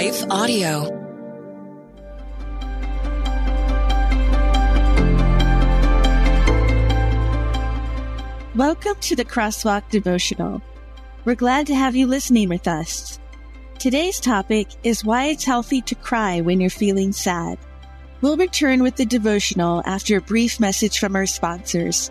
Life Audio. Welcome to the Crosswalk Devotional. We're glad to have you listening with us. Today's topic is why it's healthy to cry when you're feeling sad. We'll return with the devotional after a brief message from our sponsors.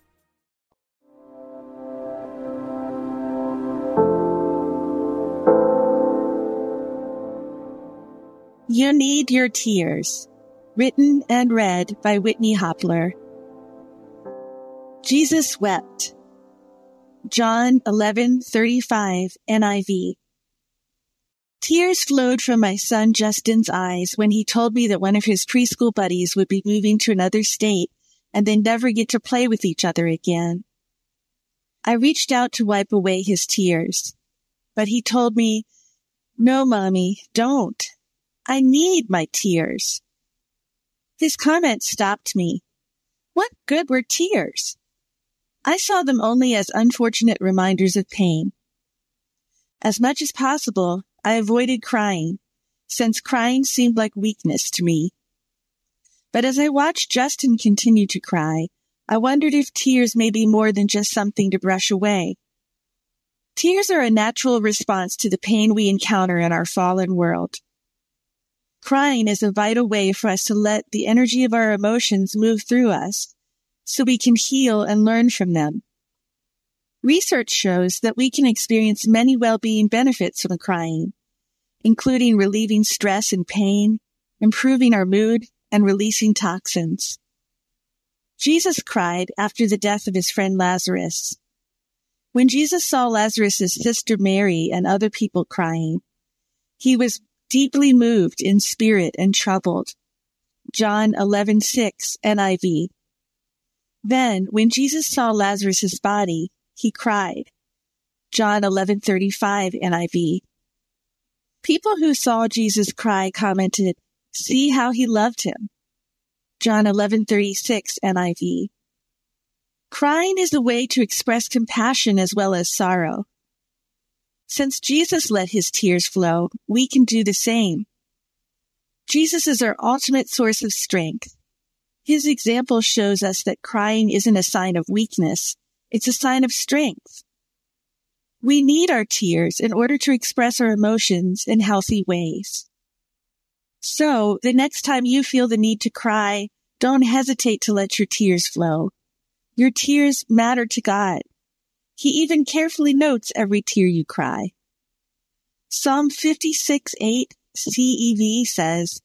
You Need Your Tears, written and read by Whitney Hopler. Jesus wept. John 11:35 NIV. Tears flowed from my son Justin's eyes when he told me that one of his preschool buddies would be moving to another state and they'd never get to play with each other again. I reached out to wipe away his tears, but he told me, no, mommy, don't. I need my tears. His comment stopped me. What good were tears? I saw them only as unfortunate reminders of pain. As much as possible, I avoided crying, since crying seemed like weakness to me. But as I watched Justin continue to cry, I wondered if tears may be more than just something to brush away. Tears are a natural response to the pain we encounter in our fallen world. Crying is a vital way for us to let the energy of our emotions move through us so we can heal and learn from them. Research shows that we can experience many well-being benefits from crying, including relieving stress and pain, improving our mood, and releasing toxins. Jesus cried after the death of his friend Lazarus. When Jesus saw Lazarus' sister Mary and other people crying, he was deeply moved in spirit and troubled. John 11:6 NIV. Then, when Jesus saw Lazarus' body, he cried. John 11:35 NIV. People who saw Jesus cry commented, "See how he loved him." John 11:36 NIV. Crying is a way to express compassion as well as sorrow. Since Jesus let his tears flow, we can do the same. Jesus is our ultimate source of strength. His example shows us that crying isn't a sign of weakness. It's a sign of strength. We need our tears in order to express our emotions in healthy ways. So the next time you feel the need to cry, don't hesitate to let your tears flow. Your tears matter to God. He even carefully notes every tear you cry. Psalm 56 8 CEV says,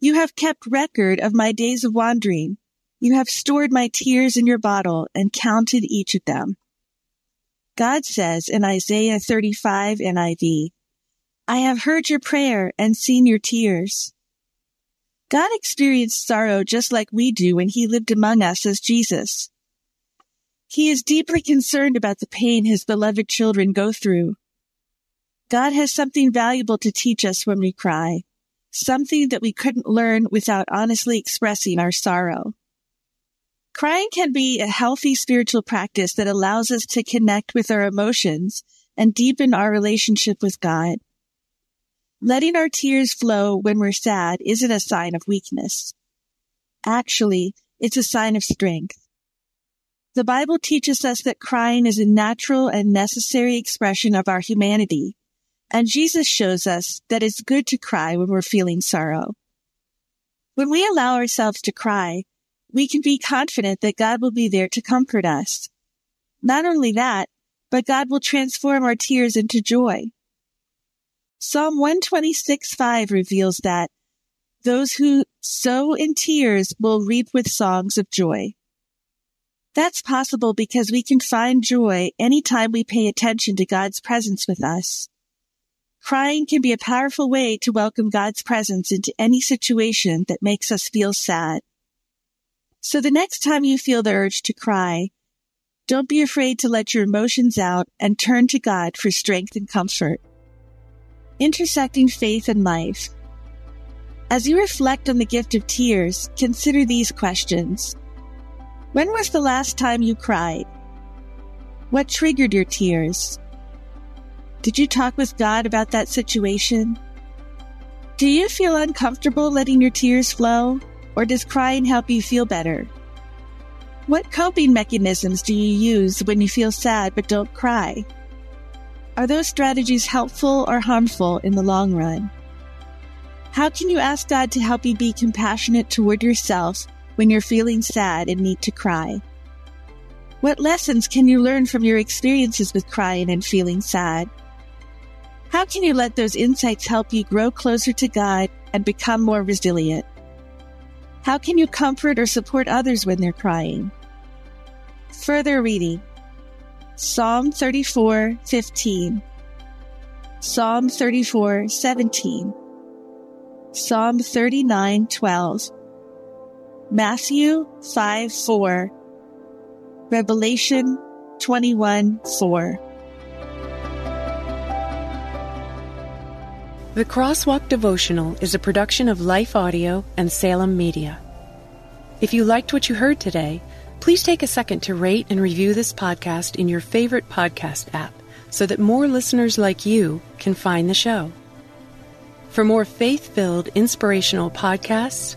You have kept record of my days of wandering. You have stored my tears in your bottle and counted each of them. God says in Isaiah 35 NIV, I have heard your prayer and seen your tears. God experienced sorrow just like we do when he lived among us as Jesus. He is deeply concerned about the pain his beloved children go through. God has something valuable to teach us when we cry, something that we couldn't learn without honestly expressing our sorrow. Crying can be a healthy spiritual practice that allows us to connect with our emotions and deepen our relationship with God. Letting our tears flow when we're sad isn't a sign of weakness. Actually, it's a sign of strength. The Bible teaches us that crying is a natural and necessary expression of our humanity. And Jesus shows us that it's good to cry when we're feeling sorrow. When we allow ourselves to cry, we can be confident that God will be there to comfort us. Not only that, but God will transform our tears into joy. Psalm 126 5 reveals that those who sow in tears will reap with songs of joy. That's possible because we can find joy anytime we pay attention to God's presence with us. Crying can be a powerful way to welcome God's presence into any situation that makes us feel sad. So the next time you feel the urge to cry, don't be afraid to let your emotions out and turn to God for strength and comfort. Intersecting faith and life. As you reflect on the gift of tears, consider these questions. When was the last time you cried? What triggered your tears? Did you talk with God about that situation? Do you feel uncomfortable letting your tears flow, or does crying help you feel better? What coping mechanisms do you use when you feel sad but don't cry? Are those strategies helpful or harmful in the long run? How can you ask God to help you be compassionate toward yourself when you're feeling sad and need to cry? What lessons can you learn from your experiences with crying and feeling sad? How can you let those insights help you grow closer to God and become more resilient? How can you comfort or support others when they're crying? Further reading Psalm 34 15, Psalm 34 17, Psalm 39 12. Matthew 5 4, Revelation 21 4. The Crosswalk Devotional is a production of Life Audio and Salem Media. If you liked what you heard today, please take a second to rate and review this podcast in your favorite podcast app so that more listeners like you can find the show. For more faith filled, inspirational podcasts,